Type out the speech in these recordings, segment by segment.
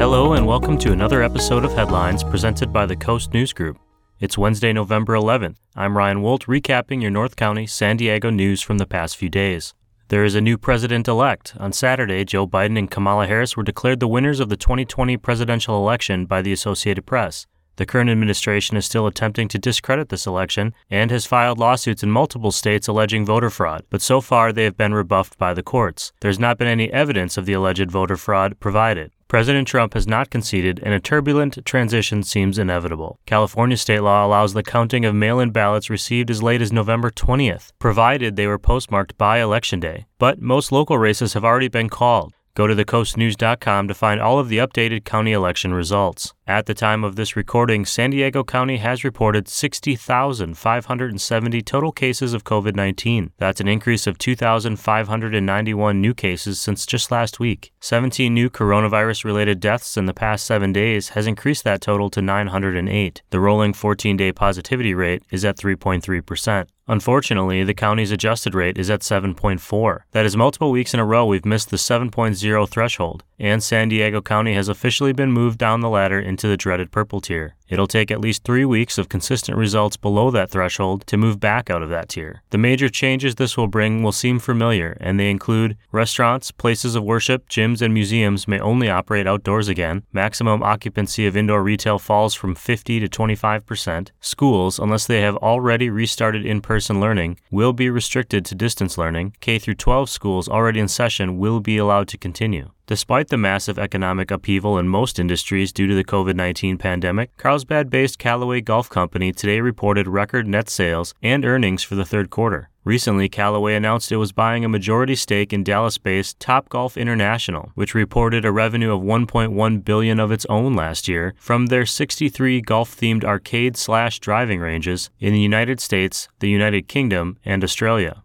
Hello, and welcome to another episode of Headlines presented by the Coast News Group. It's Wednesday, November 11th. I'm Ryan Woldt, recapping your North County, San Diego news from the past few days. There is a new president elect. On Saturday, Joe Biden and Kamala Harris were declared the winners of the 2020 presidential election by the Associated Press. The current administration is still attempting to discredit this election and has filed lawsuits in multiple states alleging voter fraud, but so far they have been rebuffed by the courts. There's not been any evidence of the alleged voter fraud provided. President Trump has not conceded, and a turbulent transition seems inevitable. California state law allows the counting of mail in ballots received as late as November 20th, provided they were postmarked by Election Day. But most local races have already been called. Go to thecoastnews.com to find all of the updated county election results. At the time of this recording, San Diego County has reported 60,570 total cases of COVID 19. That's an increase of 2,591 new cases since just last week. 17 new coronavirus related deaths in the past seven days has increased that total to 908. The rolling 14 day positivity rate is at 3.3%. Unfortunately, the county's adjusted rate is at 7.4. That is multiple weeks in a row we've missed the 7.0 threshold, and San Diego County has officially been moved down the ladder into the dreaded purple tier. It'll take at least three weeks of consistent results below that threshold to move back out of that tier. The major changes this will bring will seem familiar, and they include restaurants, places of worship, gyms, and museums may only operate outdoors again. Maximum occupancy of indoor retail falls from 50 to 25%. Schools, unless they have already restarted in person learning, will be restricted to distance learning. K 12 schools already in session will be allowed to continue. Despite the massive economic upheaval in most industries due to the COVID 19 pandemic, Carlsbad based Callaway Golf Company today reported record net sales and earnings for the third quarter. Recently, Callaway announced it was buying a majority stake in Dallas-based Topgolf International, which reported a revenue of 1.1 billion of its own last year from their 63 golf-themed arcade/driving ranges in the United States, the United Kingdom, and Australia.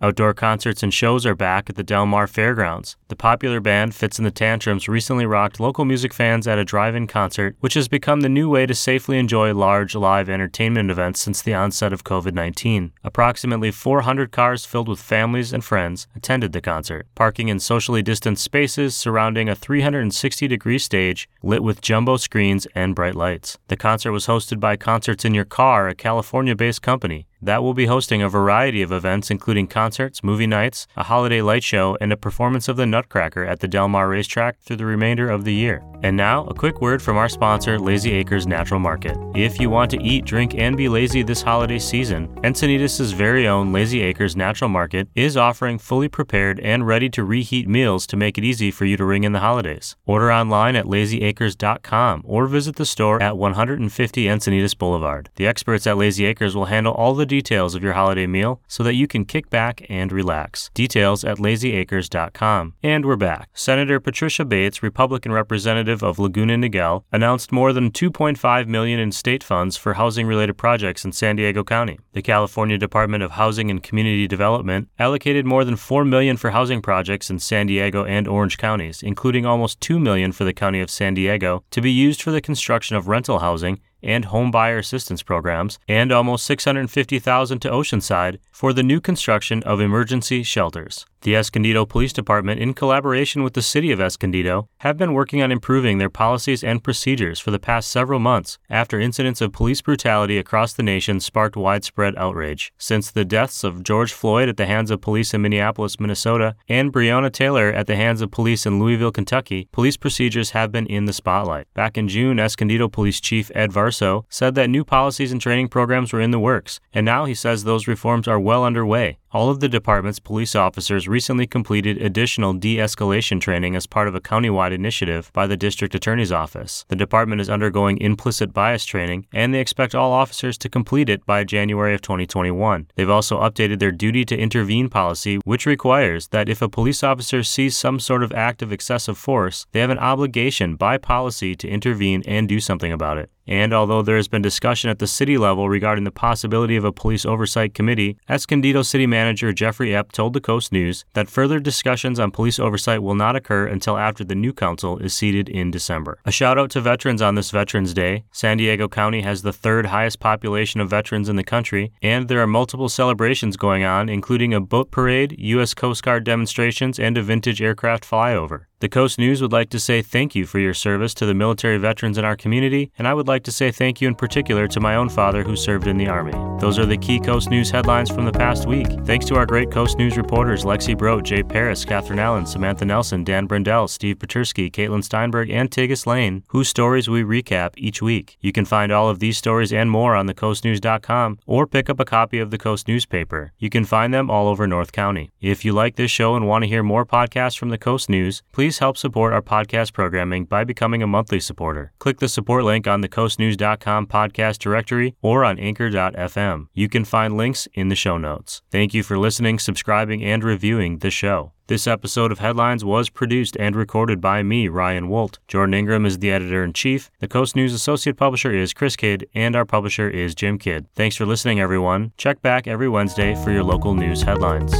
Outdoor concerts and shows are back at the Del Mar Fairgrounds. The popular band Fitz and the Tantrums recently rocked local music fans at a drive in concert, which has become the new way to safely enjoy large live entertainment events since the onset of COVID 19. Approximately 400 cars filled with families and friends attended the concert, parking in socially distanced spaces surrounding a 360 degree stage lit with jumbo screens and bright lights. The concert was hosted by Concerts in Your Car, a California based company that will be hosting a variety of events, including concerts, movie nights, a holiday light show, and a performance of the Nutcracker at the Del Mar racetrack through the remainder of the year. And now, a quick word from our sponsor, Lazy Acres Natural Market. If you want to eat, drink, and be lazy this holiday season, Encinitas' very own Lazy Acres Natural Market is offering fully prepared and ready to reheat meals to make it easy for you to ring in the holidays. Order online at lazyacres.com or visit the store at 150 Encinitas Boulevard. The experts at Lazy Acres will handle all the details of your holiday meal so that you can kick back and relax. Details at lazyacres.com. And we're back. Senator Patricia Bates, Republican representative of Laguna Niguel, announced more than 2.5 million in state funds for housing-related projects in San Diego County. The California Department of Housing and Community Development allocated more than 4 million for housing projects in San Diego and Orange counties, including almost 2 million for the county of San Diego to be used for the construction of rental housing and home buyer assistance programs, and almost 650,000 to Oceanside for the new construction of emergency shelters. The Escondido Police Department, in collaboration with the City of Escondido, have been working on improving their policies and procedures for the past several months after incidents of police brutality across the nation sparked widespread outrage. Since the deaths of George Floyd at the hands of police in Minneapolis, Minnesota, and Breonna Taylor at the hands of police in Louisville, Kentucky, police procedures have been in the spotlight. Back in June, Escondido Police Chief Ed Varso said that new policies and training programs were in the works, and now he says those reforms are well underway. All of the department's police officers recently completed additional de escalation training as part of a countywide initiative by the district attorney's office. The department is undergoing implicit bias training, and they expect all officers to complete it by January of 2021. They've also updated their duty to intervene policy, which requires that if a police officer sees some sort of act of excessive force, they have an obligation by policy to intervene and do something about it. And although there has been discussion at the city level regarding the possibility of a police oversight committee, Escondido City Manager Jeffrey Epp told the Coast News that further discussions on police oversight will not occur until after the new council is seated in December. A shout out to veterans on this Veterans Day. San Diego County has the third highest population of veterans in the country, and there are multiple celebrations going on, including a boat parade, U.S. Coast Guard demonstrations, and a vintage aircraft flyover. The Coast News would like to say thank you for your service to the military veterans in our community, and I would like to say thank you in particular to my own father who served in the Army. Those are the key Coast News headlines from the past week. Thanks to our great Coast News reporters Lexy Brodt, Jay Paris, Catherine Allen, Samantha Nelson, Dan Brendel, Steve Puterski, Caitlin Steinberg, and Tigist Layne, whose stories we recap each week. You can find all of these stories and more on thecoastnews.com or pick up a copy of the Coast newspaper. You can find them all over North County. If you like this show and want to hear more podcasts from the Coast News, please help support our podcast programming by becoming a monthly supporter. Click the support link on the coastnews.com podcast directory or on anchor.fm. You can find links in the show notes. Thank you for listening, subscribing, and reviewing the show. This episode of Headlines was produced and recorded by me, Ryan Woldt. Jordan Ingram is the editor in chief. The Coast News associate publisher is Chris Kydd, and our publisher is Jim Kydd. Thanks for listening, everyone. Check back every Wednesday for your local news headlines.